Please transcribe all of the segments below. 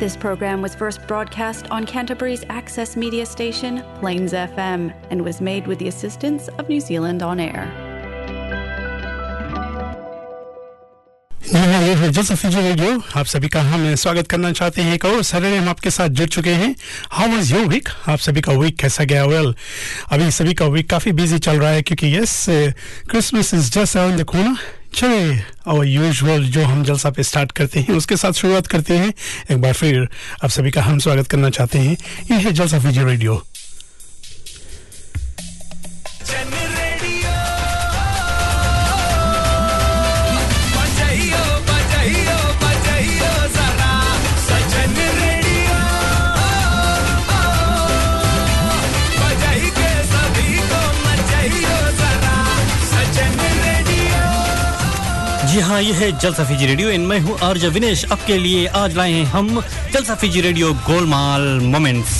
This program was first broadcast on Canterbury's access media station, Plains FM, and was made with the assistance of New Zealand On Air. ये है जल सफीजी radio आप सभी का हम स्वागत करना चाहते हैं एक और सैटरडे हम आपके साथ जुड़ चुके हैं हाउ वाज योर वीक आप सभी का वीक कैसा गया वेल अभी सभी का वीक काफी बिजी चल रहा है क्योंकि yes Christmas is just around the corner चलिए और यूजुअल जो हम जलसा पे स्टार्ट करते हैं, उसके साथ शुरुआत करते हैं। एक बार फिर आप सभी का हम स्वागत करना चाहते हैं। ये है जलसा फीजी रेडियो। हाँ ये है जलसा फीजी रेडियो। इन मैं हूँ आर्ज विनेश। आपके लिए आज लाए हैं हम Jalsa Fiji radio Golmaal moments.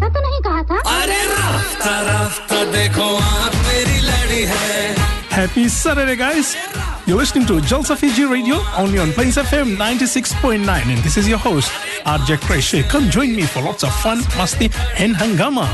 हो तो नहीं कहा था। अरे राफ्ता राफ्ता देखो आप मेरी लड़ी है। Happy Saturday, guys! You're listening to Jalsa Fiji Radio only on Plains FM 96.9, and this is your host, RJ Krish. Come join me for lots of fun, masti, and hangama.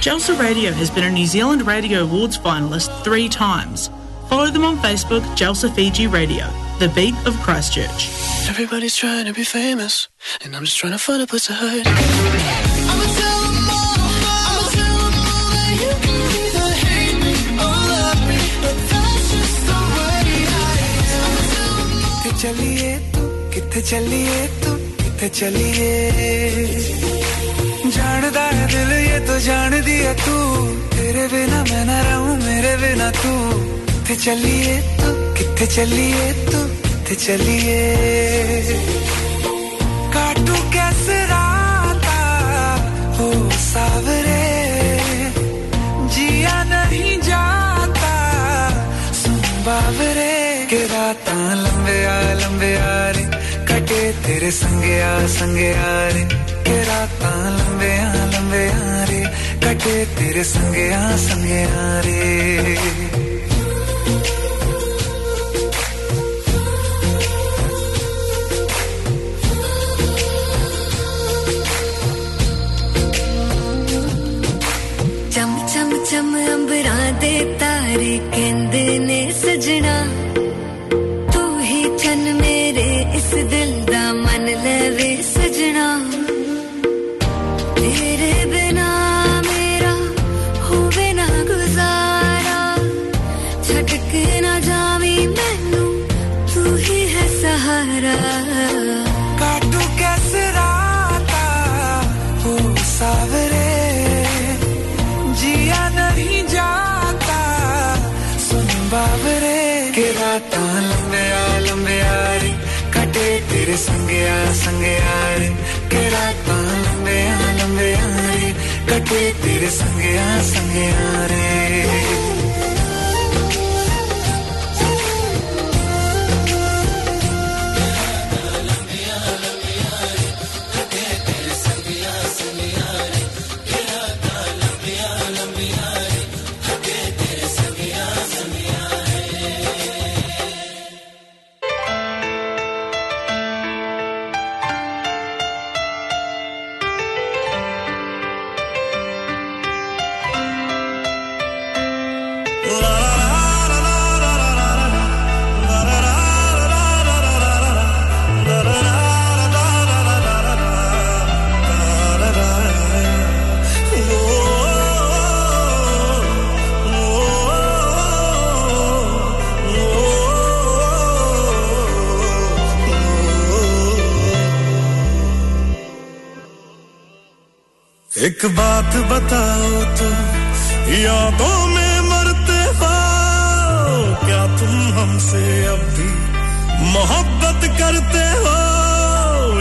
Jalsa Radio has been a New Zealand Radio Awards finalist three times. Follow them on Facebook, Jalsa Fiji Radio, the beat of Christchurch. Everybody's trying to be famous, and I'm just trying to find a place to hide. I'm a supermodel, I'm a supermodel. You can either hate me or love me, but that's just the way I am. I'm a supermodel. किथे चलिए तू किथे चलिए तू किथे चलिए। जानदा है दिल ये तो जान दिया तू। तेरे बिना मैं ना रहूँ, मेरे बिना तू। किथे चलिए तू किथे चलिए तू किथे चलिए। काटू कैसे राता हो सावरे। जिया नहीं जाता, सुन के लंबे आ लंबे आ तेरे संगे आ संगे आ रे। तेरा ता लंबे आ लंबे आ रे। कटे तेरे संगे आ संगे आ रे। रात लंबे आ लंबे आ रे कटे तेरे संगे आ संगे आ रे के रात लंबे आ लंबे आ रे कटे तेरे संगया आ, संगे आ रे। यादों में मरते हो। क्या तुम हमसे अब भी मोहब्बत करते हो?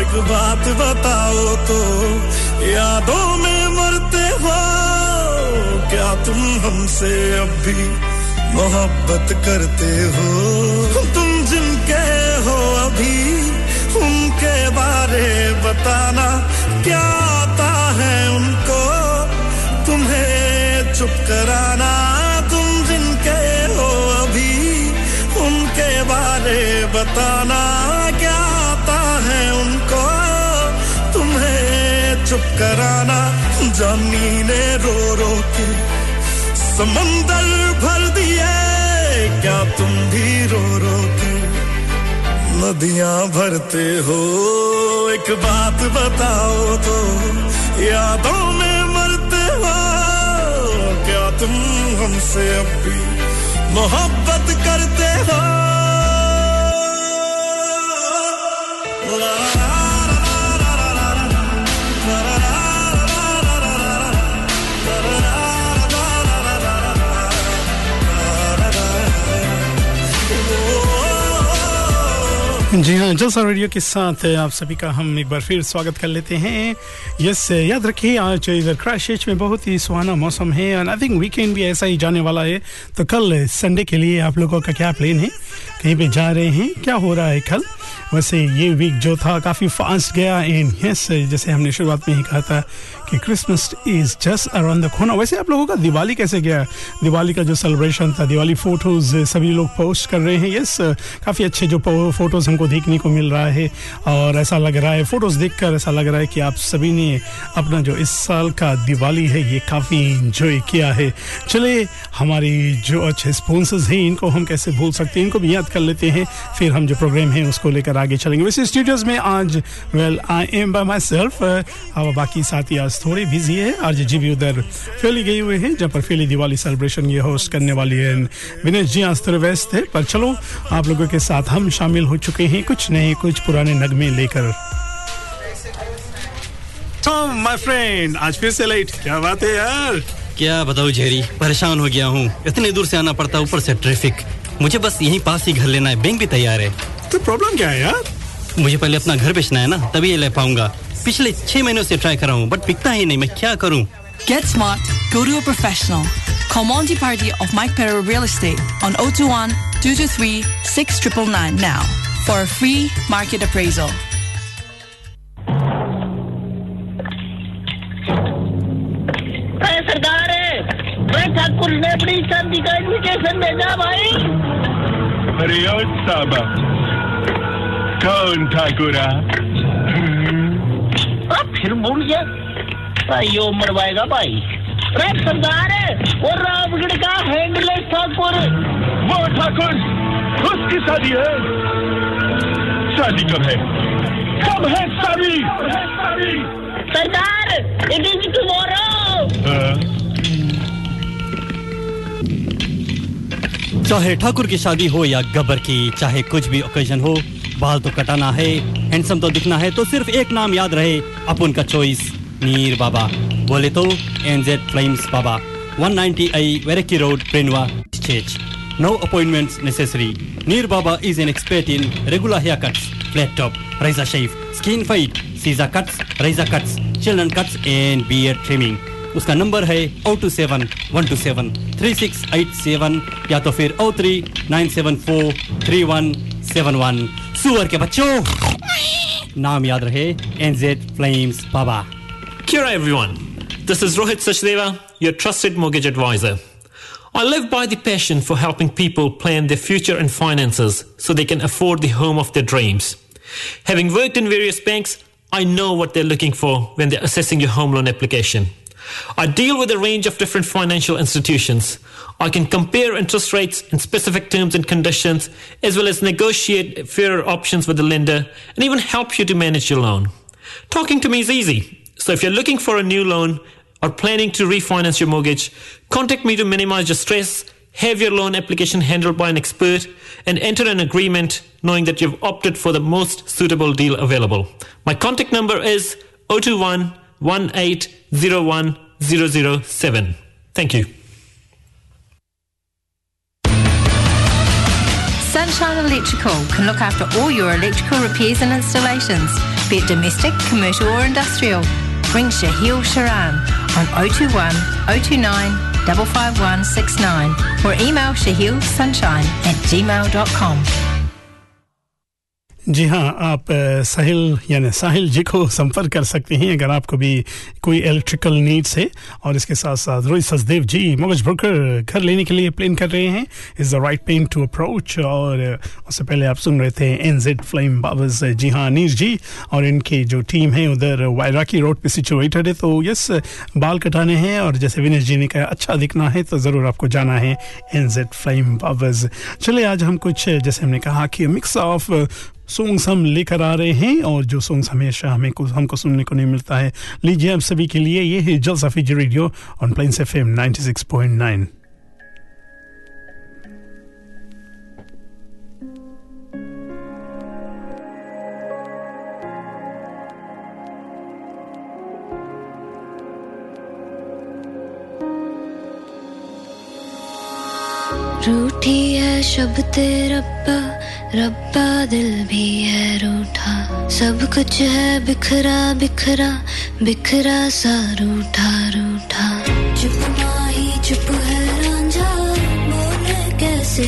एक बात बताओ तो यादों में मरते हो। क्या तुम हमसे अब भी मोहब्बत करते हो? तुम जिनके हो अभी, उनके बारे बताना क्या आता है उनको? तुम्हें चुप कराना तुम जिनके हो अभी, उनके बारे बताना क्या आता है उनको? तुम्हें चुप कराना, जानी ने रो रो के समंदर भर दिए। क्या तुम भी रो रो के नदियाँ भरते हो? एक बात बताओ तो यादों तुम हमसे अब भी मोहब्बत करते हो। जी हाँ जलसा रेडियो के साथ आप सभी का हम एक बार फिर स्वागत कर लेते हैं। यस, याद रखिए, आज इधर क्रैश में बहुत ही सुहाना मौसम है एंड आई थिंक वीकेंड भी ऐसा ही जाने वाला है। तो कल संडे के लिए आप लोगों का क्या प्लान है? कहीं पे जा रहे हैं? क्या हो रहा है कल? वैसे ये वीक जो था, काफ़ी फास्ट गया एंड यस जैसे हमने शुरुआत में ही कहा था कि Christmas is just around the कोना वैसे आप लोगों का दिवाली कैसे गया? दिवाली का जो सेलिब्रेशन था, दिवाली फ़ोटोज़ सभी लोग पोस्ट कर रहे हैं। यस काफ़ी अच्छे जो फ़ोटोज़ हमको देखने को मिल रहा है और ऐसा लग रहा है फ़ोटोज़ देखकर ऐसा लग रहा है कि आप सभी ने अपना जो इस साल का दिवाली है, ये काफ़ी इंजॉय किया है। चले, हमारी जो अच्छे स्पॉन्सर्स हैं, इनको हम कैसे भूल सकते हैं? इनको भी याद कर लेते हैं, फिर हम जो प्रोग्राम है, उसको लेकर आगे चलेंगे। वैसे स्टूडियोज में आज well I am by myself बाकी साथी आज थोड़े बिज़ी है। आज जी भी उधर फेली गए हुए हैं जहाँ पर फेली दिवाली सेलिब्रेशन ये होस्ट करने वाली है विनेश जी आज थोड़े व्यस्त है पर चलो आप लोगों के साथ हम शामिल हो चुके हैं कुछ नए कुछ पुराने नगमे लेकर। टॉम माय फ्रेंड आज फिर से लेट क्या बात है यार? क्या बताऊँ जेरी परेशान हो गया हूँ। इतने दूर से आना पड़ता ऊपर से ट्रैफ़िक मुझे बस यहीं पास ही घर लेना है बैंक भी तैयार है। तो प्रॉब्लम क्या है यार? मुझे पहले अपना घर बेचना है ना तभी ये ले पाऊँगा। पिछले छह महीनों से ट्राई कर रहा हूँ बट पिकता ही नहीं मैं क्या करूँ Get smart, go to a professional. Call Monty Party of Mike Perro Real Estate on 021 223 6999 now for a free market appraisal. अरे सरकार मैं ठाकुर ने अपनी शादी का इन्विटेशन भेजा भाई अरे ओ साबा कौन ठाकुरा अब फिर भूल गया। भाई यो मरवाएगा भाई। अरे सरदार वो रामगढ़ का हैंडलेस ठाकुर। वो ठाकुर उसकी शादी है। शादी कब है? कब है शादी? सरदार इट इज़ टुमारो चाहे ठाकुर की शादी हो या गब्बर की चाहे कुछ भी ओकेजन हो बाल तो कटाना है हैंडसम तो दिखना है तो सिर्फ़ एक नाम याद रहे, अपन का चॉइस नीर बाबा। बोले तो एनजेड फ्लेम्स बाबा। 190 आई वेरेकी रोड प्रिनवा चेच no appointments necessary Neer Baba is an expert in regular hair cuts flat top razor shave skin fade scissor cuts razor cuts children cuts and beard trimming उसका number है O two seven one two seven three six eight seven या तो फिर O three nine seven four three one seven one सुअर के बच्चों नाम याद रहे NZ flames Baba Kia everyone. This is Rohit Sachdeva, your trusted mortgage advisor. I live by the passion for helping people plan their future and finances so they can afford the home of their dreams. Having worked in various banks, I know what they're looking for when they're assessing your home loan application. I deal with a range of different financial institutions. I can compare interest rates and specific terms and conditions, as well as negotiate fairer options with the lender and even help you to manage your loan. Talking to me is easy. So if you're looking for a new loan or planning to refinance your mortgage, contact me to minimize your stress, have your loan application handled by an expert, and enter an agreement knowing that you've opted for the most suitable deal available. My contact number is 021 1801 007. Thank you. Sunshine Electrical can look after all your electrical repairs and installations, be it domestic, commercial or industrial. Ring Shahil Sharan on 021 029 55169 or email shahilsunshine at gmail.com. जी हाँ आप साहिल, यानी साहिल जी को संपर्क कर सकते हैं अगर आपको भी कोई इलेक्ट्रिकल नीड्स है और इसके साथ साथ रोहित सचदेव जी, मगज ब्रोकर घर लेने के लिए प्लान कर रहे हैं। Is the right plan to approach और उससे पहले आप सुन रहे थे एन जेड फ्लेम बाबस जी हाँ अनीस जी और इनकी जो टीम है उधर वायराकी रोड पे सिचुएटेड है तो यस बाल कटाने हैं और जैसे विनेश जी ने कहा अच्छा दिखना है तो ज़रूर आपको जाना है एन जेड फ्लेम बाबस चलिए, आज हम कुछ, जैसे हमने कहा कि मिक्स ऑफ़ सॉन्ग्स हम लेकर आ रहे हैं और जो सॉन्ग्स हमेशा हमें को हमको सुनने को नहीं मिलता है। लीजिए आप सभी के लिए, ये है Safi radio on Plains F M 96.9 रूठी है शब रब्बा रब्बा दिल भी है रूठा। सब कुछ है बिखरा बिखरा बिखरा सा रूठा रूठा। चुप माही, चुप है रांझा, बोले कैसे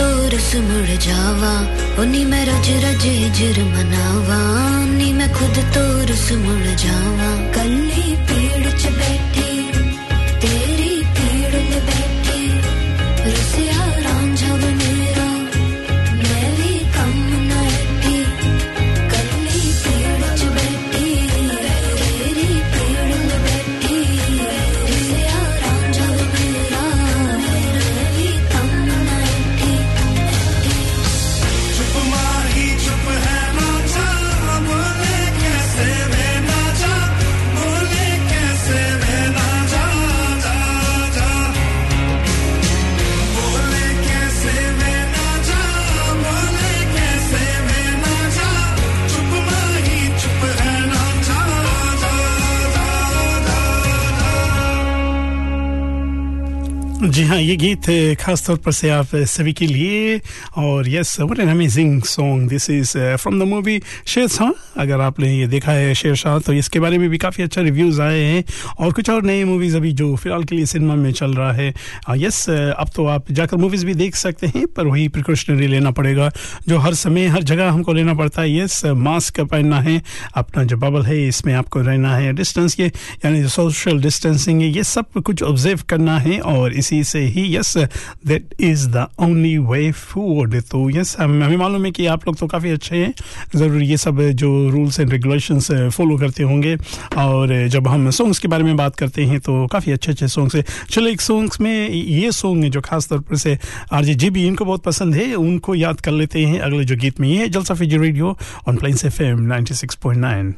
मैं खुद तो मुड़ जावा, उन्हीं मैं रज रज जिर मनावा, उन्हीं मैं खुद तोर मुड़ जावा। कल्ली ये गीत खास तौर पर से आप सभी के लिए और yes what an amazing song this is from the movie Sher Shah अगर आपने ये देखा है शेर शाह तो इसके बारे में भी काफ़ी अच्छा रिव्यूज़ आए हैं और कुछ और नए मूवीज़ अभी जो फ़िलहाल के लिए सिनेमा में चल रहा है। यस अब तो आप जाकर मूवीज़ भी देख सकते हैं, पर वही प्रिकॉशनरी लेना पड़ेगा, जो हर समय, हर जगह हमको लेना पड़ता है। यस मास्क पहनना है, अपना जो बबल है, इसमें आपको रहना है। डिस्टेंस ये, यानी सोशल डिस्टेंसिंग ये सब कुछ ऑब्ज़र्व करना है और इसी से ही yes that is the only way forward तो यस हम मालूम है कि आप लोग तो काफ़ी अच्छे हैं। ज़रूर ये सब जो रूल्स एंड रेगुलेशंस फॉलो करते होंगे। और जब हम सॉन्ग्स के बारे में बात करते हैं तो काफ़ी अच्छे अच्छे सॉन्ग्स है। चलो एक सॉन्ग्स में ये सॉन्ग है जो खास तौर पर से आर जे जी भी इनको बहुत पसंद है। उनको याद कर लेते हैं अगले जो गीत में ये है, Jalsa Fiji radio on Plains F M ninety six point nine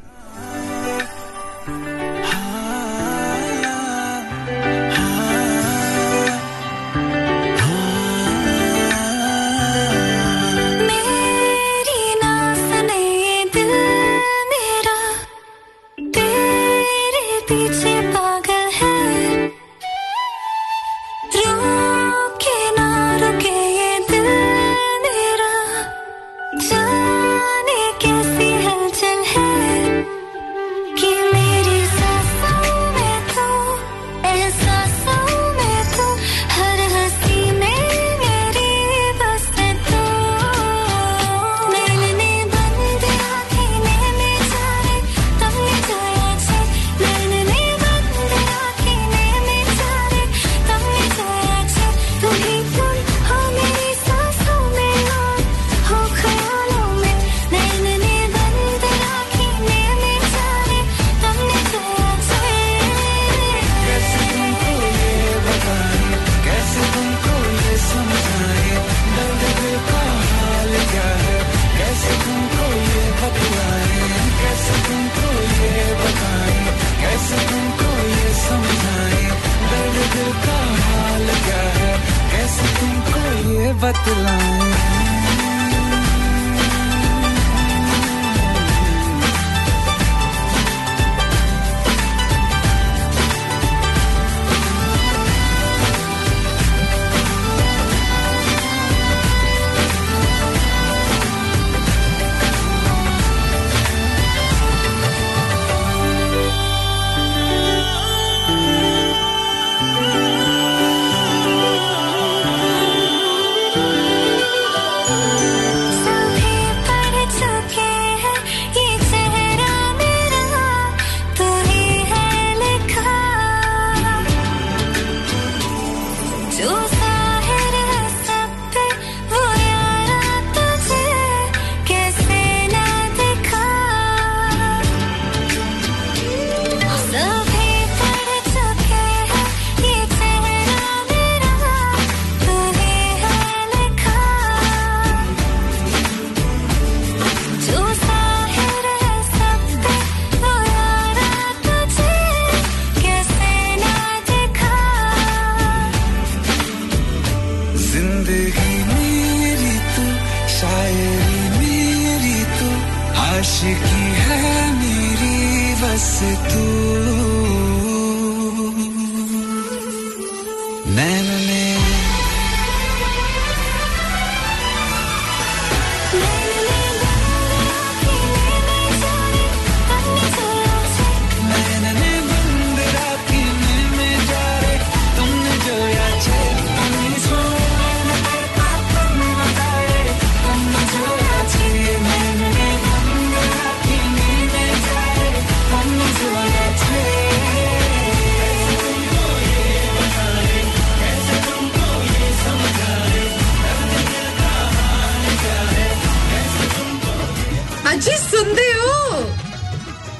ਅਜੀ ਸੁਣਦੇ ਹੋ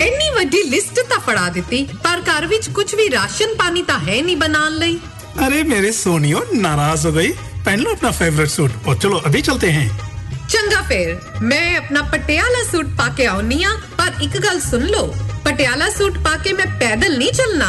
ਇੰਨੀ ਵੱਡੀ ਲਿਸਟ ਤਾਂ ਫੜਾ ਦਿੱਤੀ ਪਰ ਘਰ ਵਿੱਚ ਕੁਝ ਵੀ ਰਾਸ਼ਨ ਪਾਣੀ ਤਾਂ ਹੈ ਨਹੀਂ ਬਣਾਉਣ ਲਈ अरे मेरे सोनियो नाराज हो गई पहन लो अपना फेवरेट सूट और चलो अभी चलते हैं ਚੰਗਾ ਫੇਰ ਮੈਂ ਆਪਣਾ ਪਟਿਆਲਾ ਸੂਟ ਪਾ ਕੇ ਆਉਣੀ ਆ ਪਰ ਇੱਕ ਗੱਲ ਸੁਣ ਲਓ ਪਟਿਆਲਾ ਸੂਟ ਪਾ ਕੇ ਮੈਂ ਪੈਦਲ ਨਹੀਂ ਚੱਲਣਾ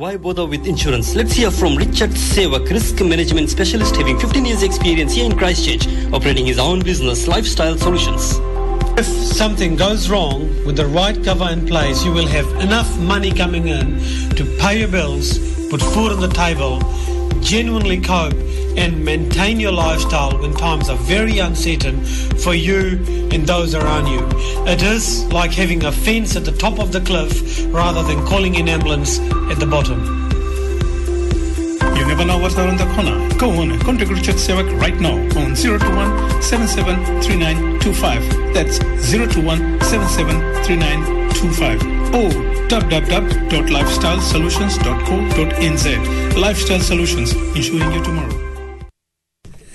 Why bother with insurance? Let's hear from Richard Sevak, risk management specialist having 15 years experience here in Christchurch, operating his own business, Lifestyle Solutions. If something goes wrong with the right cover in place, you will have enough money coming in to pay your bills, put food on the table, genuinely cope, and maintain your lifestyle when times are very uncertain for you and those around you. It is like having a fence at the top of the cliff rather than calling an ambulance at the bottom. You never know what's around the corner. Go on, and contact Richard Sevak right now on 021 773925. That's 021 773925. Or www.lifestylesolutions.co.nz. Lifestyle Solutions, ensuring you tomorrow.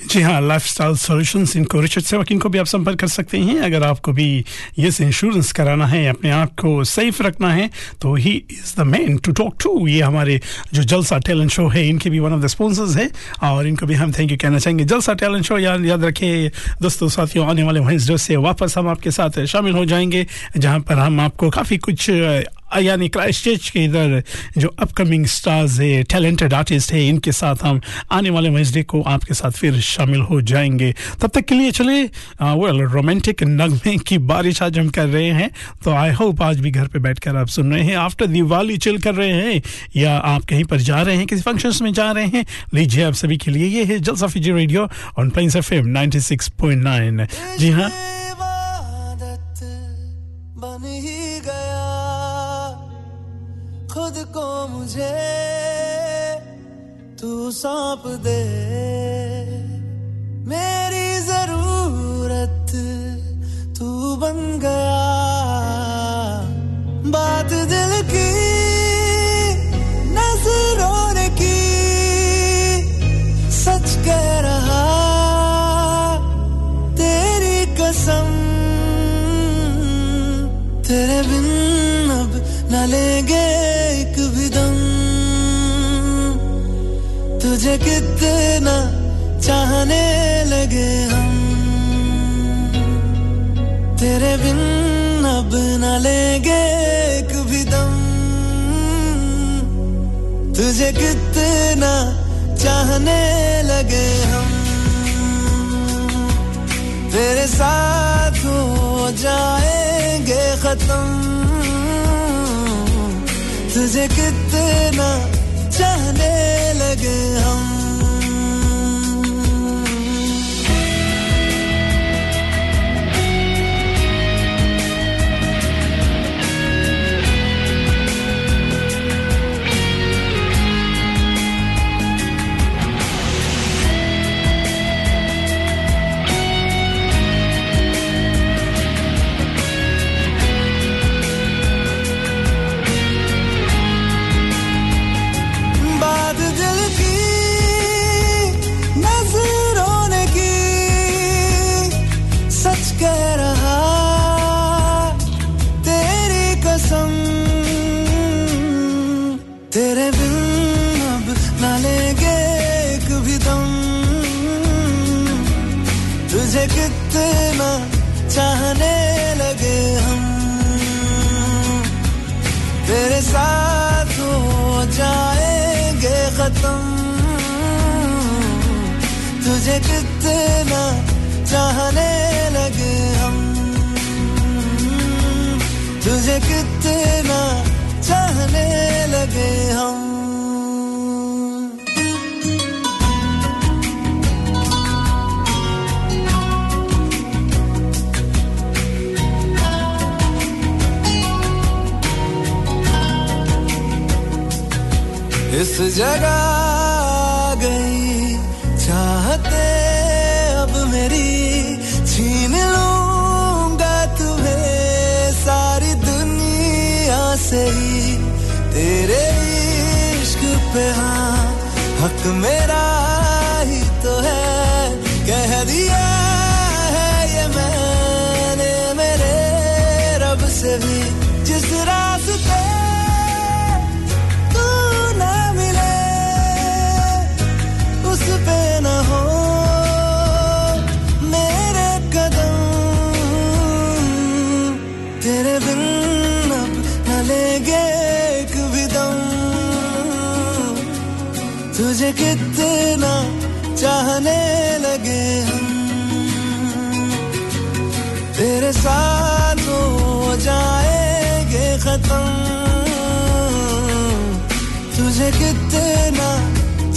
जी हाँ life style solutions इनको Richard सेवक इनको भी आप संपर्क कर सकते हैं। अगर आपको भी यस इंश्योरेंस कराना है, अपने आप को सेफ़ रखना है तो he is the man to talk to ये हमारे जो जलसा टैलेंट शो है, इनके भी वन ऑफ़ द स्पॉन्सर्स है, और इनको भी हम थैंक यू कहना चाहेंगे। जलसा टैलेंट शो याद याद रखिए दोस्तों, साथियों, आने वाले वेंसडे से वापस हम आपके साथ शामिल हो जाएँगे, जहाँ पर हम आपको काफ़ी कुछ यानी क्राइस्ट चर्च के इधर जो अपकमिंग स्टार्स है टैलेंटेड आर्टिस्ट है, इनके साथ हम आने वाले वेंसडे को आपके साथ फिर शामिल हो जाएँगे। तब तक के लिए चले वेल रोमांटिक नगमे की बारिश आज हम कर रहे हैं। तो आई होप आज भी घर पे बैठकर आप सुन रहे हैं। आफ्टर दिवाली चिल कर रहे हैं, या आप कहीं पर जा रहे हैं, किसी फ़ंक्शंस में जा रहे हैं, लीजिए आप सभी के लिए ये है Jalsa Fiji radio on Plains F M 96.9 जी हाँ। मुझे तू सौंप दे। मेरी ज़रूरत तू बन गया। बात दिल कितना चाहने लगे हम। तेरे बिन अब न लेंगे एक भी दम। तुझे कितना चाहने लगे हम। तेरे साथ हो जाएँगे खत्म। तुझे कितना चाहने लगे हम। चाहने लगे हम। तुझे कितना चाहने लगे हम। इस जगह हक मेरा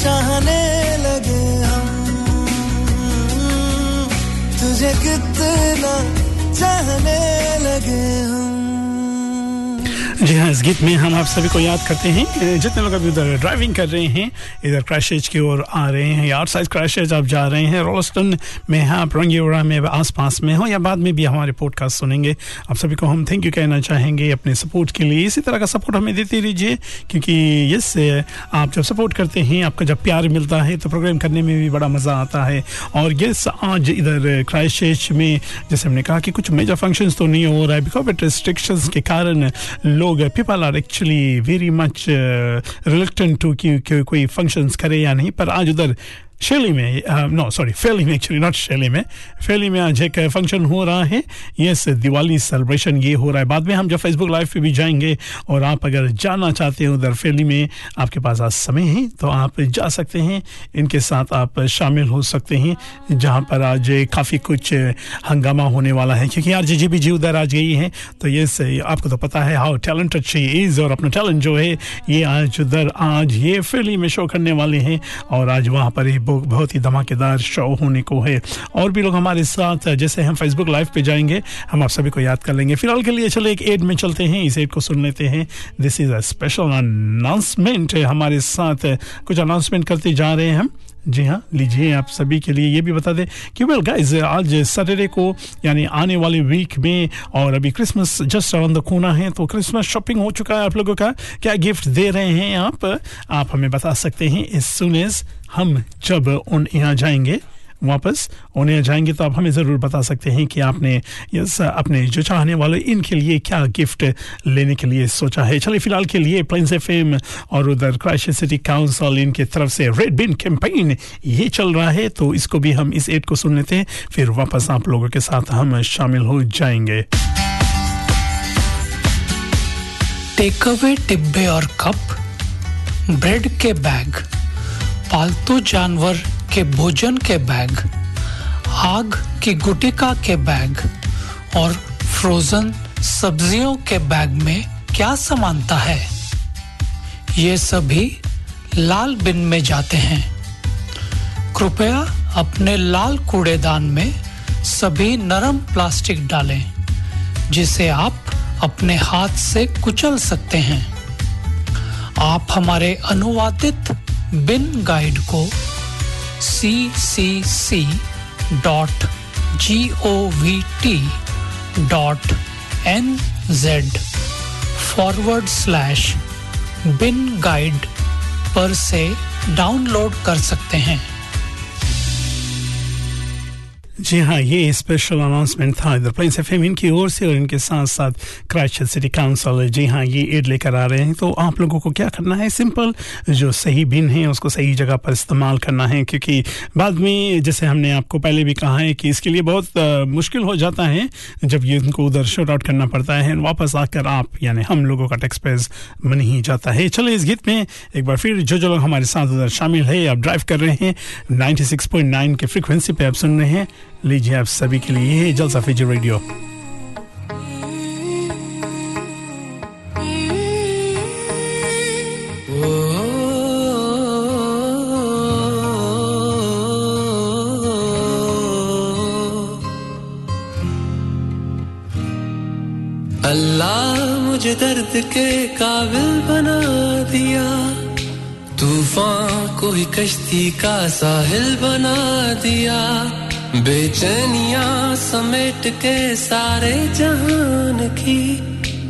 चाहने लगे हम। तुझे कितना चाहने लगे जी हाँ इस गीत में हम आप सभी को याद करते हैं। जितने लोग अभी उधर ड्राइविंग कर रहे हैं, इधर क्रैशेज की ओर आ रहे हैं, या साइज़ क्रैशेज आप जा रहे हैं रोलस्टन में हैं, आप रंगीवड़ा में आस पास में हो, या बाद में भी हमारे पॉडकास्ट सुनेंगे, आप सभी को हम थैंक यू कहना चाहेंगे अपने सपोर्ट के लिए। इसी तरह का सपोर्ट हमें देते रहिए, क्योंकि यस आप जब सपोर्ट करते हैं, आपका जब प्यार मिलता है तो प्रोग्राम करने में भी बड़ा मज़ा आता है। और यस आज इधर क्राइस्ट में, जैसे हमने कहा कि कुछ मेजर फ़ंक्शंस तो नहीं हो रहा है बिकॉज़ रिस्ट्रिक्शंस के कारण, लोग people are actually very much reluctant to कि कोई फ़ंक्शंस करे या नहीं पर आज उधर शैली में नो सॉरी फैली में एक्चुअली नॉट शैली में फैली में आज एक फ़ंक्शन हो रहा है। यस दिवाली सेलिब्रेशन ये हो रहा है। बाद में हम जब फेसबुक लाइव पे भी जाएँगे और आप अगर जाना चाहते हो उधर फैली में आपके पास आज समय है तो आप जा सकते हैं। इनके साथ आप शामिल हो सकते हैं, जहाँ पर आज काफ़ी कुछ हंगामा होने वाला है। क्योंकि आर जी जी उधर आज गई है तो यस आपको तो पता है हाउ टैलेंटेड शी इज़ और अपना टैलेंट जो है, ये आज उधर, आज ये फैली में शो करने वाले हैं। और आज वहाँ पर बहुत ही धमाकेदार शो होने को है। और भी लोग हमारे साथ, जैसे हम फेसबुक लाइव पे जाएँगे, हम आप सभी को याद कर लेंगे। फ़िलहाल के लिए चलो एक एड में चलते हैं, इस एड को सुन लेते हैं। This is a special announcement हमारे साथ। कुछ अनाउंसमेंट करते जा रहे हैं हम। जी हाँ लीजिए आप सभी के लिए ये भी बता दें कि वेल गाइस आज सैटरडे को, यानी आने वाले वीक में, और अभी क्रिसमस जस्ट अराउंड द कोना है तो क्रिसमस शॉपिंग हो चुका है आप लोगों का। क्या गिफ्ट दे रहे हैं आप? आप हमें बता सकते हैं इस सुन एज हम जब उन यहाँ जाएँगे, वापस उन्हें जाएँगे तो आप हमें ज़रूर बता सकते हैं कि आपने यस, अपने जो चाहने वाले, इनके लिए क्या गिफ्ट लेने के लिए सोचा है। चलिए, फ़िलहाल के लिए प्लेन्स एफ़ और उधर क्राइश सिटी काउंसिल इनके तरफ़ से रेड बिन कैंपेन ये चल रहा है तो इसको भी हम इस एड को सुन लेते हैं, फिर वापस आप लोगों के साथ हम शामिल हो जाएँगे। टेक अवे डिब्बे और कप ब्रेड के बैग पालतू जानवर के भोजन के बैग, आग की गुटिका के बैग और फ्रोजन सब्जियों के बैग में क्या समानता है? ये सभी लाल बिन में जाते हैं। कृपया अपने लाल कूड़ेदान में सभी नरम प्लास्टिक डालें, जिसे आप अपने हाथ से कुचल सकते हैं। आप हमारे अनुवादित बिन गाइड को C C C dot G O V T dot N Z forward slash bin guide पर से डाउनलोड कर सकते हैं। जी हाँ ये स्पेशल अनाउंसमेंट था। इधर प्लेन्स एफ़ इनकी ओर से और इनके साथ साथ क्राइस्ट सिटी काउंसिल जी हाँ ये एड लेकर आ रहे हैं। तो आप लोगों को क्या करना है? सिंपल जो सही बिन है, उसको सही जगह पर इस्तेमाल करना है, क्योंकि बाद में जैसे हमने आपको पहले भी कहा है कि इसके लिए बहुत मुश्किल हो जाता है जब ये उनको उधर शॉर्ट आउट करना पड़ता है वापस आकर आप, यानी हम लोगों का टैक्स पेज बन ही जाता है। चलो इस गीत में एक बार फिर जो जो लोग हमारे साथ उधर शामिल है, आप ड्राइव कर रहे हैं। 96.9 के फ्रिक्वेंसी पे आप सुन रहे हैं। लीजिए आप सभी के लिए ये जलसा फीचर रेडियो। मुझे दर्द के काबिल बना दिया। तूफ़ान को ही कश्ती का साहिल बना दिया। बेचैनिया समेट के सारे जहान की।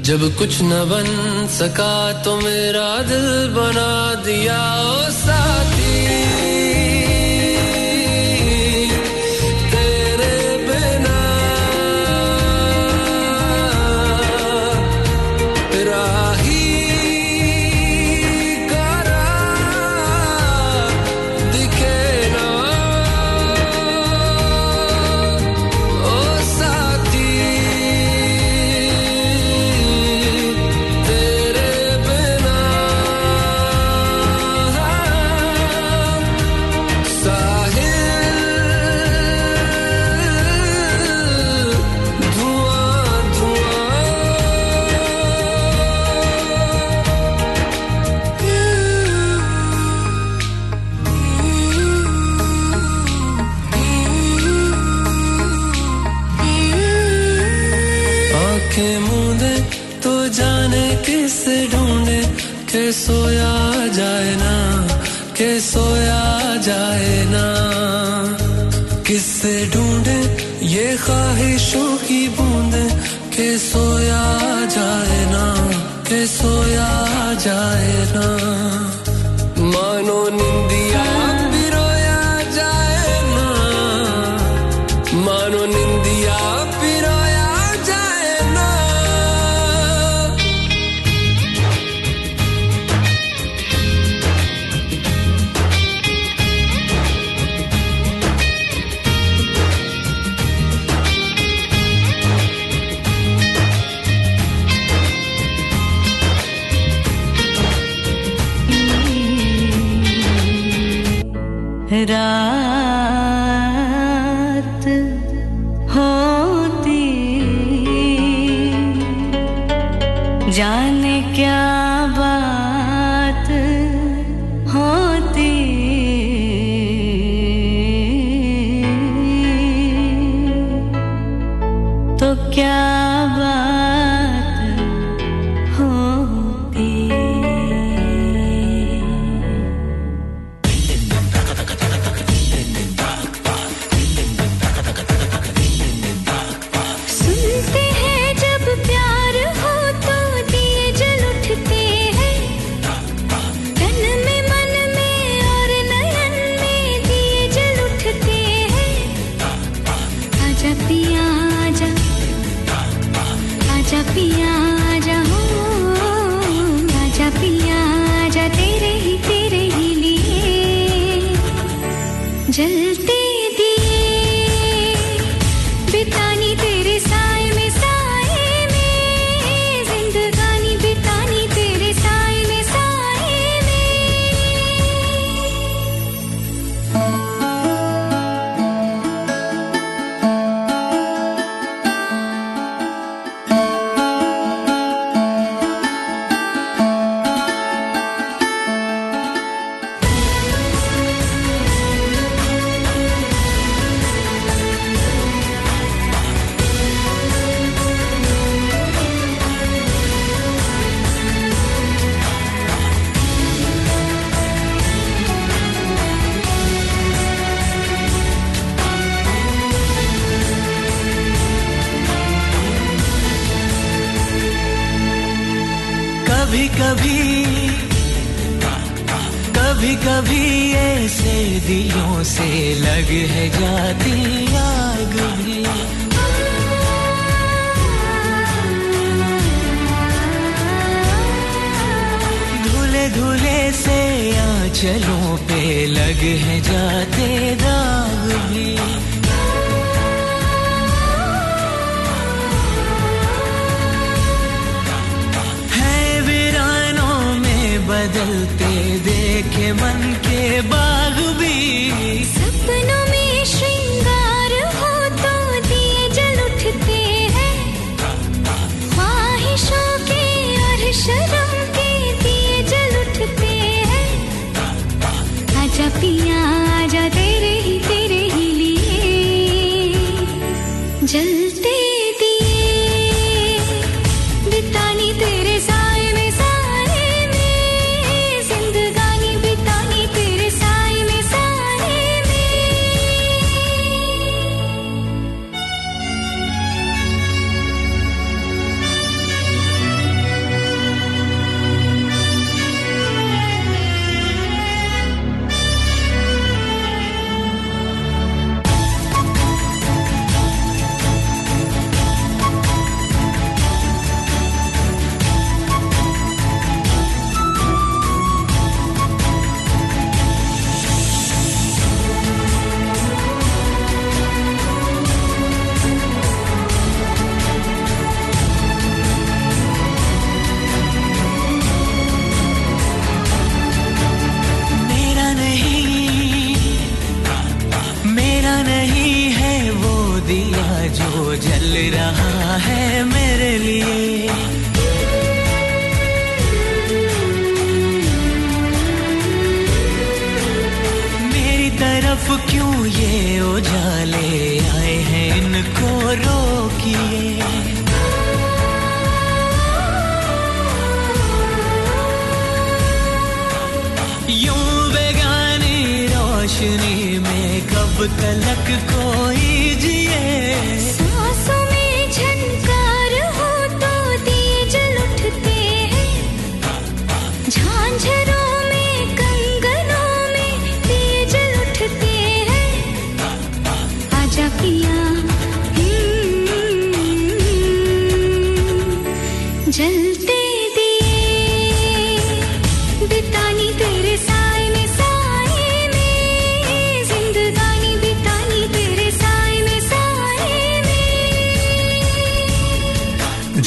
जब कुछ न बन सका तो मेरा दिल बना दिया, ओ साथी। जाए ना। किससे ढूंढे ये ख्वाहिशों की बूंद? के सोया जाए ना, के सोया जाए ना। मानो निंदिया it up.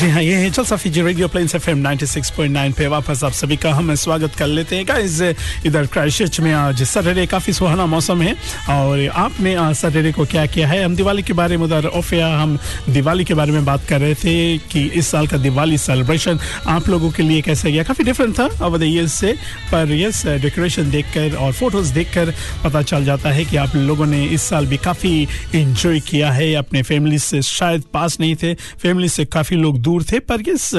जी हाँ ये है Jalsa Fiji radio planes FM 96.9 पे वापस आप सभी का हम स्वागत कर लेते हैं। गाइस इधर क्राइस्टचर्च में आज सैटरडे काफ़ी सुहाना मौसम है और आपने सैटरडे को क्या किया है? हम दिवाली के बारे में उधर ओफिया हम दिवाली के बारे में बात कर रहे थे कि इस साल का दिवाली सेलिब्रेशन आप लोगों के लिए कैसे गया? काफ़ी डिफरेंट था द ईयर्स से पर यस डेकोरेशन देखकर और फ़ोटोज़ देखकर पता चल जाता है कि आप लोगों ने इस साल भी काफ़ी इंजॉय किया है। अपने फैमिली से शायद पास नहीं थे फैमिली से काफ़ी लोग दूर थे पर यस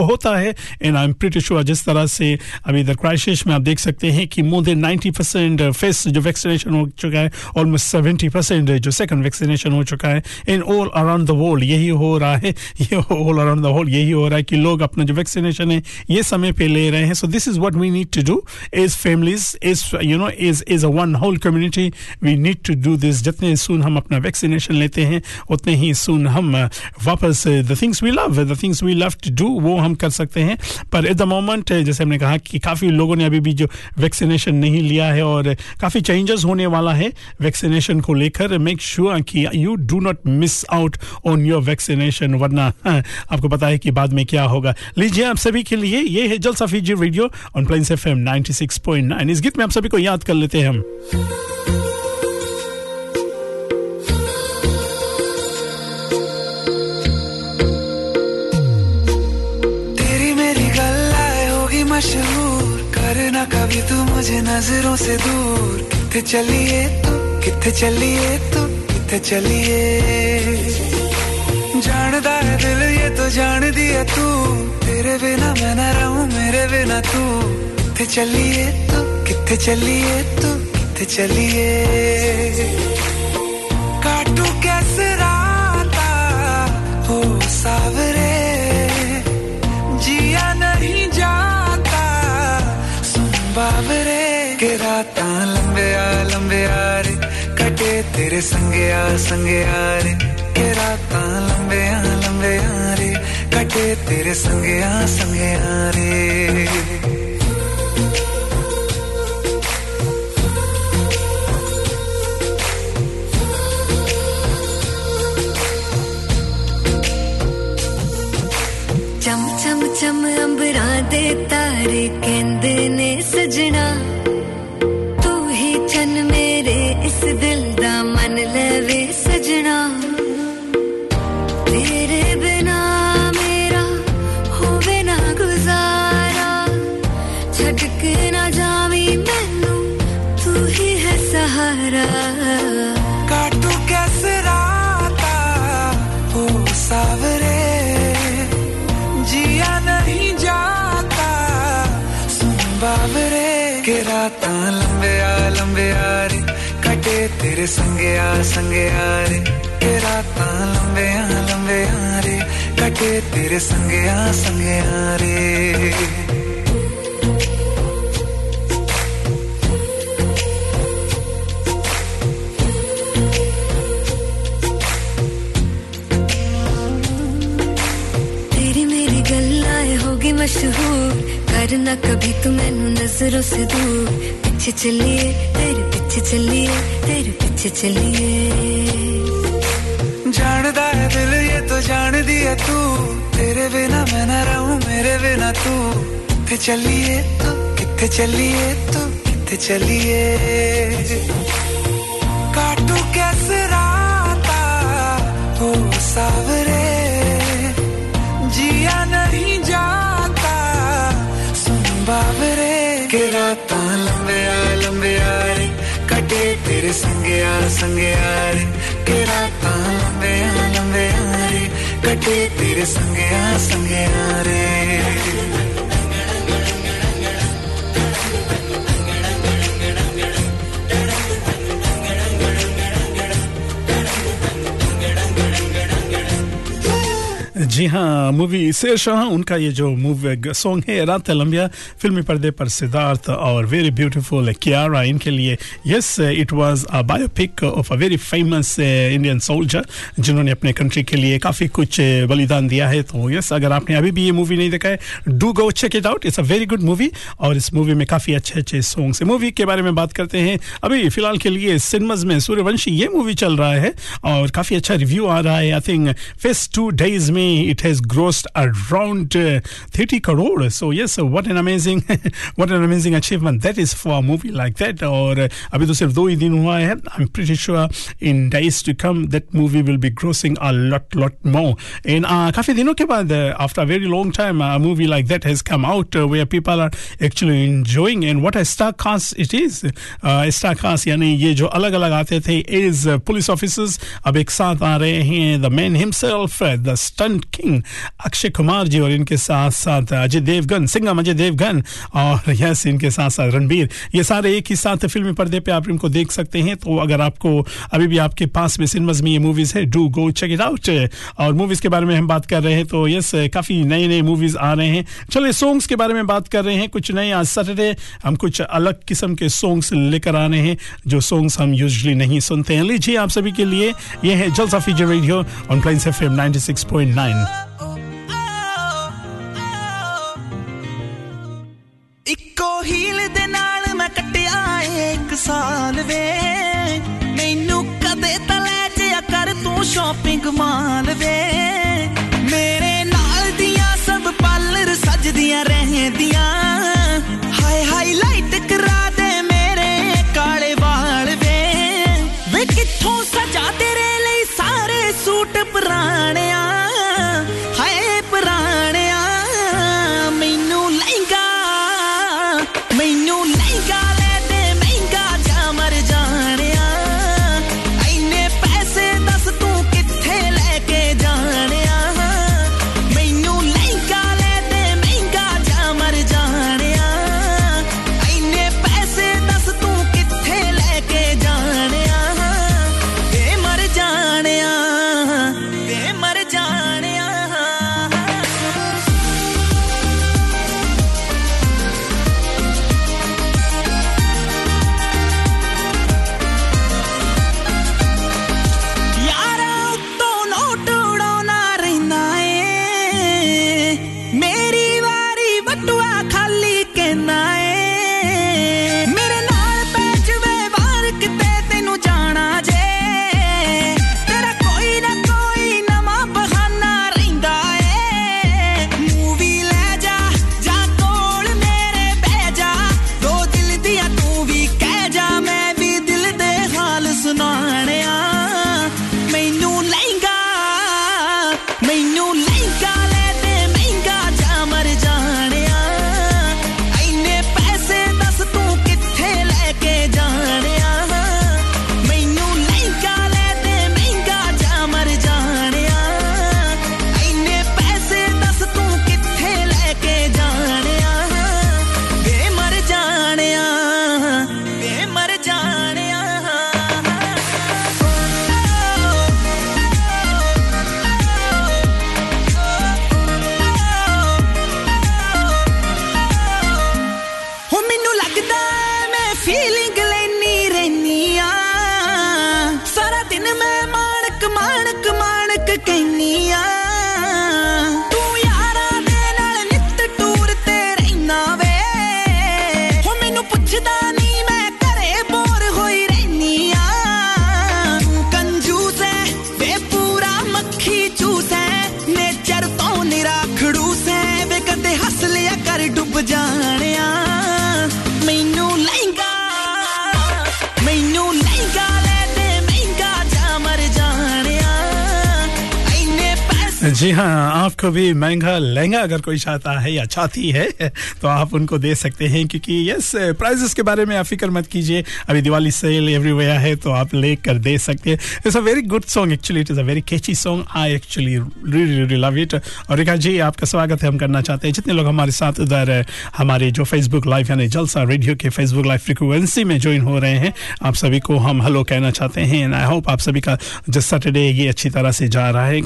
होता है and I am pretty sure जिस तरह से अभी इधर क्राइसिस में आप देख सकते हैं कि मोर देन 90 परसेंट फेस जो वैक्सीनेशन हो चुका है ऑलमोस्ट 70 परसेंट जो सेकंड वैक्सीनेशन हो चुका है in all around the world यही हो रहा है ये ऑल अराउंड द वर्ल्ड यही हो रहा है कि लोग अपना जो वैक्सीनेशन है ये समय पे ले रहे हैं। So this is what we need to do is families is you know is is a one whole community we need to do this जितने सुन हम अपना वैक्सीनेशन लेते हैं उतने ही सुन हम uh, वापस the things we love the things we love to do वो हम कर सकते हैं। पर एट द मोमेंट जैसे हमने कहा कि काफ़ी लोगों ने अभी भी जो वैक्सीनेशन नहीं लिया है और काफ़ी चेंजेस होने वाला है वैक्सीनेशन को लेकर। मेक श्योर कि you do not miss out on your vaccination वरना हाँ, आपको पता है कि बाद में क्या होगा। लीजिए आप सभी के लिए ये है Jalsa Fiji radio on Plains F M ninety इस गीत में आप सभी को याद कर लेते हैं हम। मशहूर करना कभी तू मुझे नज़रों से दूर। किथे चलिए तू, किथे चलिए तू, किथे चलिए? जानदा है दिल ये तो जान दिया तू। तेरे बिना मैं न रहूँ, मेरे बिना तू। किथे चलिए तू, किथे चलिए तू, किथे चलिए? काटू कैसे राता हो सावरे बाबरे के रात लंबे आ लंबे आ रे। कटे तेरे संगे आ संगे आ रे। के रात लंबे आ लंबे आ रे। कटे तेरे संगे आ संगे आ रे। चम चम चम, अंबरा दे तारे के ਨੇ तेरे संगे आ संगे आ रे। के राता लंबे आ लंबे आ रे। कटे तेरे संगे आ संगे आ रे। तेरी मशहूर। करना कभी तू मैनू नज़रों से दूर। पीछे चलिए तेरे पीछे चलिए, तेरे पीछे चलिए। जानदा है दिल, ये तो जान दिया तू। तेरे बिना मैं ना रहूँ, मेरे बिना तू। कितने चलिए तू कितने चलिए तू कितने चलिए। तेरे संगे आ संगे आ रे के राता लंबे लंबे रे कटे तेरे संगे आ संगे आ रे जी हाँ मूवी शेरशाह उनका ये जो मूवी सॉन्ग है रात लंबिया फिल्मी पर्दे पर सिद्धार्थ और वेरी ब्यूटीफुल कियारा इनके लिए। Yes it was a biopic of a very famous Indian soldier जिन्होंने अपने कंट्री के लिए काफ़ी कुछ uh, बलिदान दिया है। तो यस अगर आपने अभी भी ये मूवी नहीं देखा है do go check it out it's a very good movie और इस मूवी में काफ़ी अच्छे अच्छे सॉन्ग्स है। मूवी के बारे में बात करते हैं। अभी फ़िलहाल के लिए सिनेमाज में सूर्यवंशी ये मूवी चल रहा है और काफ़ी अच्छा रिव्यू आ रहा है I think first two days में it has grossed around uh, 30 crore so yes what an amazing what an amazing achievement that is for a movie like that और uh, अभी तो सिर्फ दो ही दिन हुआ है I'm pretty sure in days to come that movie will be grossing a lot lot more and uh, काफी दिनों के बाद uh, after a very long time a movie like that has come out uh, where people are actually enjoying and what a star cast it is uh, star cast यानी ये जो अलग अलग आते थे is uh, police officers अब एक साथ आ रहे हैं the man himself uh, the stunt king Akshay Kumar ji और इनके साथ साथ अजय देवगन सिंगम अजय देवगन और यस, इनके साथ साथ रणबीर। ये सारे एक ही साथ फिल्मी पर्दे पे आप इनको देख सकते हैं। तो अगर आपको अभी भी आपके पास में सिनेमाज में ये मूवीज़ है do go check it out और मूवीज़ के बारे में हम बात कर रहे हैं तो यस, काफ़ी नए नए मूवीज़ आ रहे हैं। चलिए सॉन्ग्स के बारे में बात कर रहे हैं। कुछ नए आज सैटरडे हम कुछ अलग किस्म के सॉन्ग्स लेकर आ रहे हैं, जो सॉन्ग्स हम यूजली नहीं सुनते हैं। लीजिए आप सभी के लिए, ये है Jalsa feature radio on Plains F M 96.9 Oh, oh, oh, ਇੱਕੋ ਹੀਲ ਦੇ ਨਾਲ ਮੈਂ ਕੱਟਿਆ ਏ ਇੱਕ ਸਾਲ ਵੇ। ਮੈਨੂੰ ਕਦੇ ਤਾਂ ਲੈ ਜਿਆ ਕਰ ਤੂੰ ਸ਼ਾਪਿੰਗ ਮਾਲ ਵੇ। ਮੇਰੇ ਨਾਲ ਦੀਆਂ ਸਭ ਪਾਰਲਰ ਸਜਦੀਆਂ ਰਹਿੰਦੀਆਂ। ਪੈਸੇ जी हाँ आपको भी महँगा लहंगा अगर कोई चाहता है या चाहती है तो आप उनको दे सकते हैं, क्योंकि यस प्राइजेस के बारे में आप फ़िक्र मत कीजिए। अभी दिवाली सेल एवरीवेयर है तो आप लेकर दे सकते हैं। It's a very good song actually it is a very catchy song I actually really love it और रेखा जी आपका स्वागत है, हम करना चाहते हैं। जितने लोग हमारे साथ उधर, हमारे जो फेसबुक लाइव यानी जलसा रेडियो के फेसबुक लाइव फ्रिक्वेंसी में ज्वाइन हो रहे हैं, आप सभी को हम हेलो कहना चाहते हैं एंड आई होप आप सभी का जो सैटरडे ये अच्छी तरह से जा रहा है।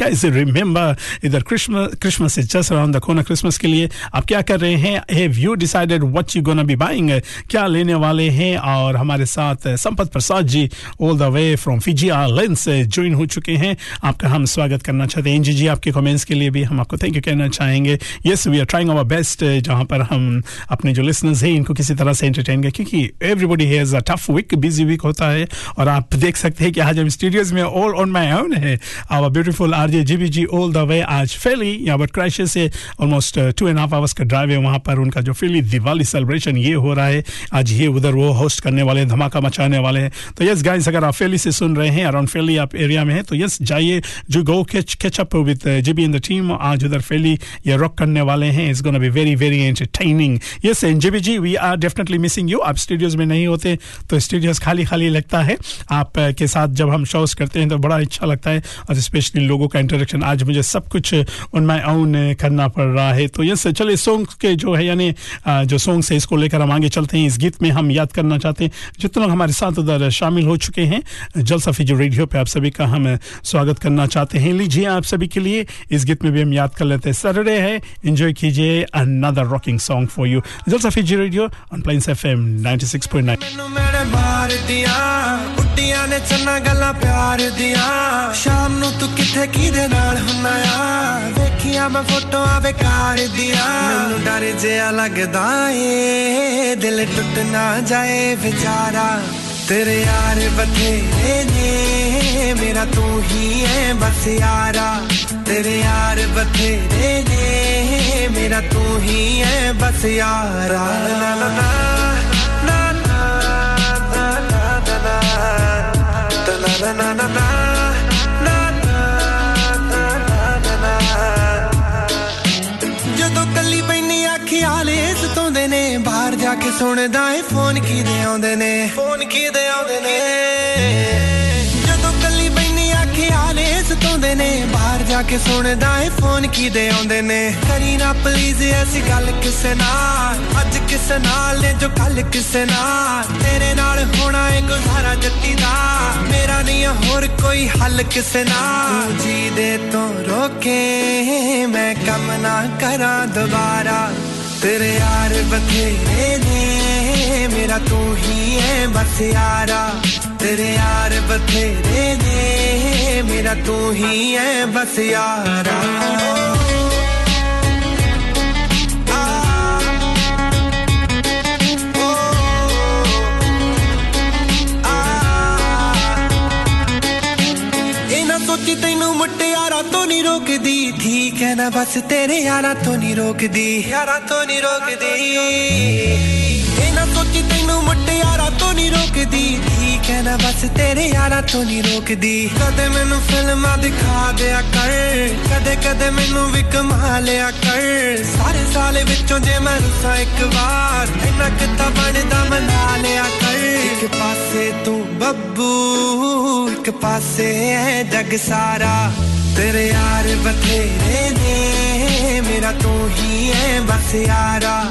इधर Christmas Christmas is just around the कोना क्रिसमस के लिए। आप क्या कर रहे हैं? Have you decided what you gonna be buying क्या लेने वाले हैं? और हमारे साथ Sampat Prasad ji all the way from Fiji island से ज्वाइन हो चुके हैं। आपका हम स्वागत करना चाहते हैं। जी जी, आपके कमेंट्स के लिए भी हम आपको थैंक यू कहना चाहेंगे। Yes we are trying our best जहाँ पर हम अपने जो लिसनर्स हैं, इनको किसी तरह से एंटरटेन करें, क्योंकि everybody has a tough week busy week होता है। और आप देख सकते हैं कि आज हम स्टूडियोज में ऑल ऑन माई ओन है। Our beautiful R J G B ji all the way आज फेली यहाँ पर क्रैश से almost two and half hours का ड्राइव है वहाँ पर उनका जो फेली दिवाली सेलिब्रेशन ये हो रहा है। आज ये उधर वो होस्ट करने वाले धमाका मचाने वाले हैं। तो यस गाइस अगर आप फेली से सुन रहे हैं अराउंड फेली आप एरिया में हैं तो यस जाइए जो go catch up with GB in the team आज उधर फेली ये रॉक करने वाले हैं। It's gonna be very very entertaining yes and GB ji we are definitely missing you आप स्टूडियोज में नहीं होते तो स्टूडियोज खाली खाली लगता है। आप uh, के साथ जब हम शोज़ करते हैं तो बड़ा अच्छा लगता है। और स्पेशली लोगों का इंटरेक्शन आज मुझे सब कुछ ऑन माई ओन करना पड़ रहा है तो यस चलिए सॉन्ग के जो है यानी uh, जो सॉन्ग है इसको लेकर हम आगे चलते हैं इस गीत में हम याद करना चाहते हैं जितने लोग हमारे साथ उधर शामिल हो चुके हैं जलसा जो रेडियो पे आप सभी का हम स्वागत करना चाहते हैं लीजिए आप सभी के लिए इस गीत में भी हम याद कर लेते हैं सैटरडे है एंजॉय कीजिए another rocking song for you Jalsa Fiji radio on Plains FM 96.9 ਮੈਨੂੰ ਮੇਰੇ ਮਾਰ ਦੀਆਂ ਉੱਡੀਆਂ ਨੇ ਚੰਨਾ ਗੱਲਾਂ ਪਿਆਰ ਦੀਆਂ ਸ਼ਾਮ ਨੂੰ ਤੂੰ ਕਿੱਥੇ ਕਿਹਦੇ ਨਾਲ ਹੁੰਨਾ ਆ ਵੇਖੀਆਂ ਮੈਂ ਫੋਟੋਆਂ ਬੇਕਾਰ ਦੀਆਂ ਮੈਨੂੰ ਡਰ ਜਿਹਾ ਲੱਗਦਾ ਏ ਦਿਲ ਟੁੱਟ ਨਾ ਜਾਏ ਵਿਚਾਰਾ ਤੇਰੇ ਯਾਰ ਬਥੇਰੇ ਨੇ ਮੇਰਾ ਤੂੰ ਹੀ ਹੈ ਬਸ ਯਾਰਾ ਤੇਰੇ ਯਾਰ ਬਥੇਰੇ ਨੇ ਮੇਰਾ ਤੂੰ ਹੀ ਹੈ ਬਸ ਯਾਰਾ ਨਾ ਨਾ ਨਾ ਜਦੋਂ ਕੇ ਸੁਣਦਾ ਏ ਫੋਨ ਕਿਦੇ ਆਉਂਦੇ ਨੇ? ਫੋਨ ਕਿਦੇ ਆਉਂਦੇ ਨੇ? ਜਦੋਂ ਕੱਲੀ ਬੈਣੀ ਆਖਿਆ ਲੈ ਸਤਾਉਂਦੇ ਨੇ ਬਾਹਰ ਜਾ ਕੇ ਸੁਣਦਾ ਏ ਫੋਨ ਕਿਦੇ ਆਉਂਦੇ ਨੇ? ਕਰੀ ਨਾ ਪਲੀਜ਼ ਐਸੀ ਗੱਲ ਕਿਸੇ ਨਾਲ ਅੱਜ ਕਿਸੇ ਨਾਲ ਨੇ ਜੋ ਕੱਲ ਕਿਸੇ ਨਾਲ। ਤੇਰੇ ਨਾਲ ਹੋਣਾ ਏ ਗੁਜ਼ਾਰਾ ਜੱਟੀ ਦਾ ਮੇਰਾ ਨਹੀਂ ਹੋਰ ਕੋਈ ਹੱਲ ਕਿਸੇ ਨਾਲ। ਜੀ ਦੇ ਤੋਂ ਰੋਕੇ ਮੈਂ ਕੰਮ ਨਾ ਕਰਾਂ ਦੁਬਾਰਾ। तेरे यार बथेरे ने, मेरा तू ही है बस यारा। तेरे यार बथेरे ने, मेरा तू ही है बस यारा। ਇਹ ਨਾ ਸੋਚੀ ਤੈਨੂੰ ਮੁਟਿਆਰਾਂ ਤੋਂ ਨਹੀਂ ਰੋਕਦੀ। ਠੀਕ ਹੈ ਨਾ ਬਸ ਤੇਰੇ ਯਾਰਾਂ ਤੋਂ ਨਹੀਂ ਰੋਕਦੀ। ਯਾਰਾਂ ਤੋਂ ਨਹੀਂ ਰੋਕਦੀ। ਇਹ ਨਾ ਸੋਚੀ ਤੈਨੂੰ ਮੁਟਿਆਰਾਂ ਤੋਂ ਨਹੀਂ ਰੋਕਦੀ। ਠੀਕ ਹੈ ਨਾ ਬਸ ਤੇਰੇ ਯਾਰਾਂ ਤੋਂ ਨਹੀਂ ਰੋਕਦੀ। ਕਦੇ ਮੈਨੂੰ ਫਿਲਮਾਂ ਦਿਖਾ ਦਿਆ ਕਰ, ਕਦੇ ਕਦੇ ਮੈਨੂੰ ਵੀ ਕਮਾ ਲਿਆ ਕਰ। ਸਾਰੇ ਸਾਲ ਵਿੱਚੋਂ ਜੇ ਮੈਂ ਰੁੱਸਾਂ ਇੱਕ ਵਾਰ, ਇੰਨਾ ਕਿਤਾ ਬਣਦਾ ਮਨਾ ਲਿਆ ਕਰ। ਇੱਕ ਪਾਸੇ ਤੂੰ ਬੱਬੂ, ਇੱਕ ਪਾਸੇ ਹੈ ਜਗ ਸਾਰਾ। ਤੇਰੇ ਯਾਰ ਬਥੇਰੇ ਨੇ, ਮੇਰਾ ਤੂੰ ਹੀ ਹੈ ਬਸ ਯਾਰਾ।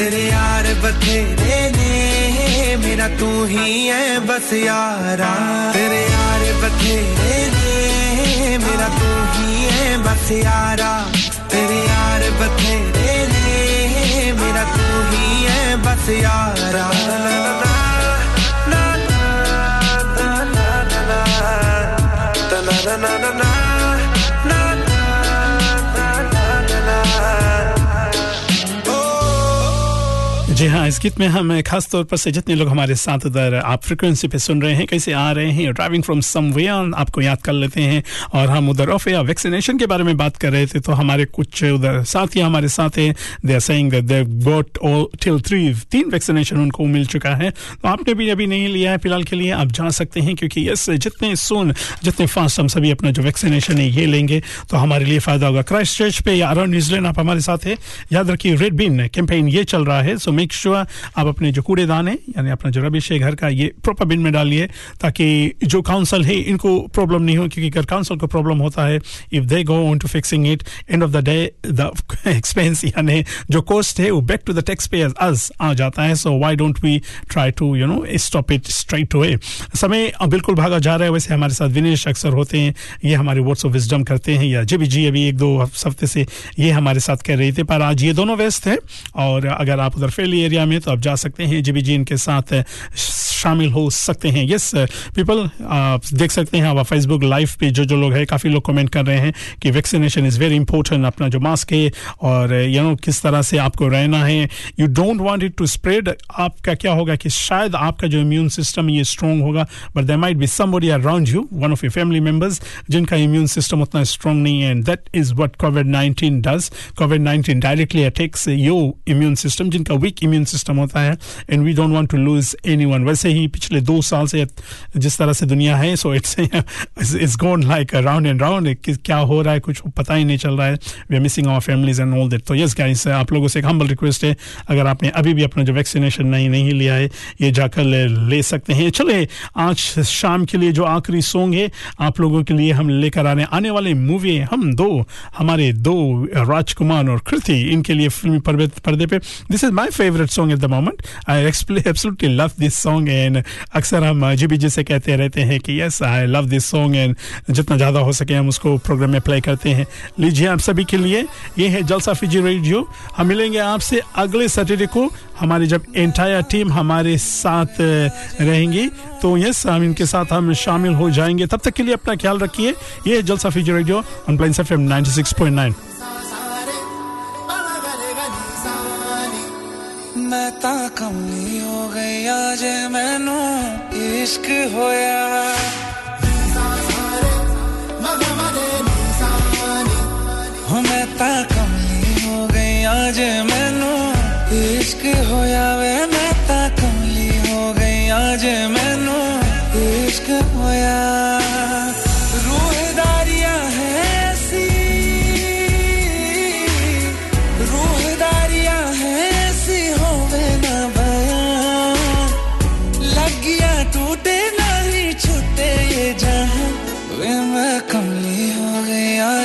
तेरे यार बथेरे ने, मेरा तू ही है बस यारा। तेरे यार बथेरे ने, मेरा तू ही है बस यारा। तेरे यार बथेरे ने, मेरा तू ही है बस यारा। जी हाँ इस गीत में हम खास तौर पर से जितने लोग हमारे साथ उधर आप फ्रिक्वेंसी पे सुन रहे हैं, कैसे आ रहे हैं ड्राइविंग फ्रॉम समवेयर आपको याद कर लेते हैं। और हम उधर ऑफ़ या वैक्सीनेशन के बारे में बात कर रहे थे तो हमारे कुछ उधर साथी हमारे साथ हैं। They are saying that they got all till three तीन वैक्सीनेशन उनको मिल चुका है। तो आपने भी अभी नहीं लिया है फ़िलहाल के लिए, आप जा सकते हैं, क्योंकि यस जितने सुन जितने फास्ट हम सभी अपना जो वैक्सीनेशन है, ये लेंगे। तो हमारे लिए फ़ायदा होगा। क्राइस्ट चर्च पे या अराउंड न्यूजीलैंड आप हमारे साथ है। याद रखिए रेड बिन कैंपेन ये चल रहा है सो मेक मेक श्योर आप अपने जो कूड़ेदान है, यानी अपना जो रबिश है, घर का ये प्रॉपर बिन में डालिए, ताकि जो काउंसिल है, इनको प्रॉब्लम नहीं हो, क्योंकि अगर काउंसिल को प्रॉब्लम होता है if they go on to fixing it end of the day the expense यानी जो कॉस्ट है, वो back to the taxpayers us आ जाता है। So why don't we try to you know stop it straight away समय बिल्कुल भागा जा रहा है। वैसे हमारे साथ विनेश अक्सर होते हैं, ये हमारे वर्ड्स ऑफ़ विजडम करते हैं, या जी जी अभी एक दो हफ़्ते से ये हमारे साथ कह रहे थे, पर आज ये दोनों व्यस्त हैं, और अगर आप उधर फैली एरिया में तो आप जा सकते हैं जी जी इनके साथ शामिल हो सकते हैं। यस पीपल आप देख सकते हैं, आप फेसबुक लाइव पे जो जो लोग हैं, काफ़ी लोग कमेंट कर रहे हैं कि वैक्सीनेशन इज़ वेरी इंपॉर्टेंट अपना जो मास्क है, और यू नो किस तरह से आपको रहना है। You don't want it to spread आपका क्या होगा कि शायद आपका जो इम्यून सिस्टम ये स्ट्रॉन्ग होगा but there might be somebody around you one of your family members जिनका इम्यून सिस्टम उतना स्ट्रॉन्ग नहीं है and that is what COVID nineteen does COVID nineteen directly attacks your immune system जिनका weak immune system होता है and we don't want to lose any वैसे ही पिछले दो साल से जिस तरह से दुनिया है so it's it's gone like round and round क्या हो रहा है कुछ पता ही नहीं चल रहा है. We are missing our families and all that तो यस गाइस आप लोगों से एक हम्बल रिक्वेस्ट है अगर आपने अभी भी अपना जो वैक्सीनेशन नहीं नहीं लिया है ये जाकर ले, ले सकते हैं. चले आज शाम के लिए जो आखिरी सॉन्ग है आप लोगों के लिए हम लेकर आने आने वाले मूवी हम दो हमारे दो राजकुमार और कृति इनके लिए फिल्मी पर्दे पे. This is my favourite song at the moment I absolutely love this song and अक्सर हम जी बी से कहते रहते हैं कि yes I love this song and जितना ज़्यादा हो सके हम उसको प्रोग्राम में प्ले करते हैं. लीजिए आप सभी के लिए, ये है जलसा फिजी रेडियो हम मिलेंगे आपसे अगले सैटरडे को। हमारी जब एंटायर टीम हमारे साथ रहेंगी तो यस, हम इनके साथ हम शामिल हो जाएँगे। तब तक के लिए अपना ख्याल रखिए। ये है जलसा Fiji radio online F M ninety six point nine मैं हो गई आज मैनू इश्क होया। हो मैं कमली हो गई आज मैनू इश्क होया।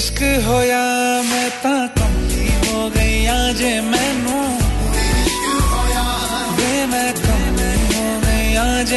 इश्क होया मैं ता कमली हो गई आज मैनू। वे मैं कमली हो गई आज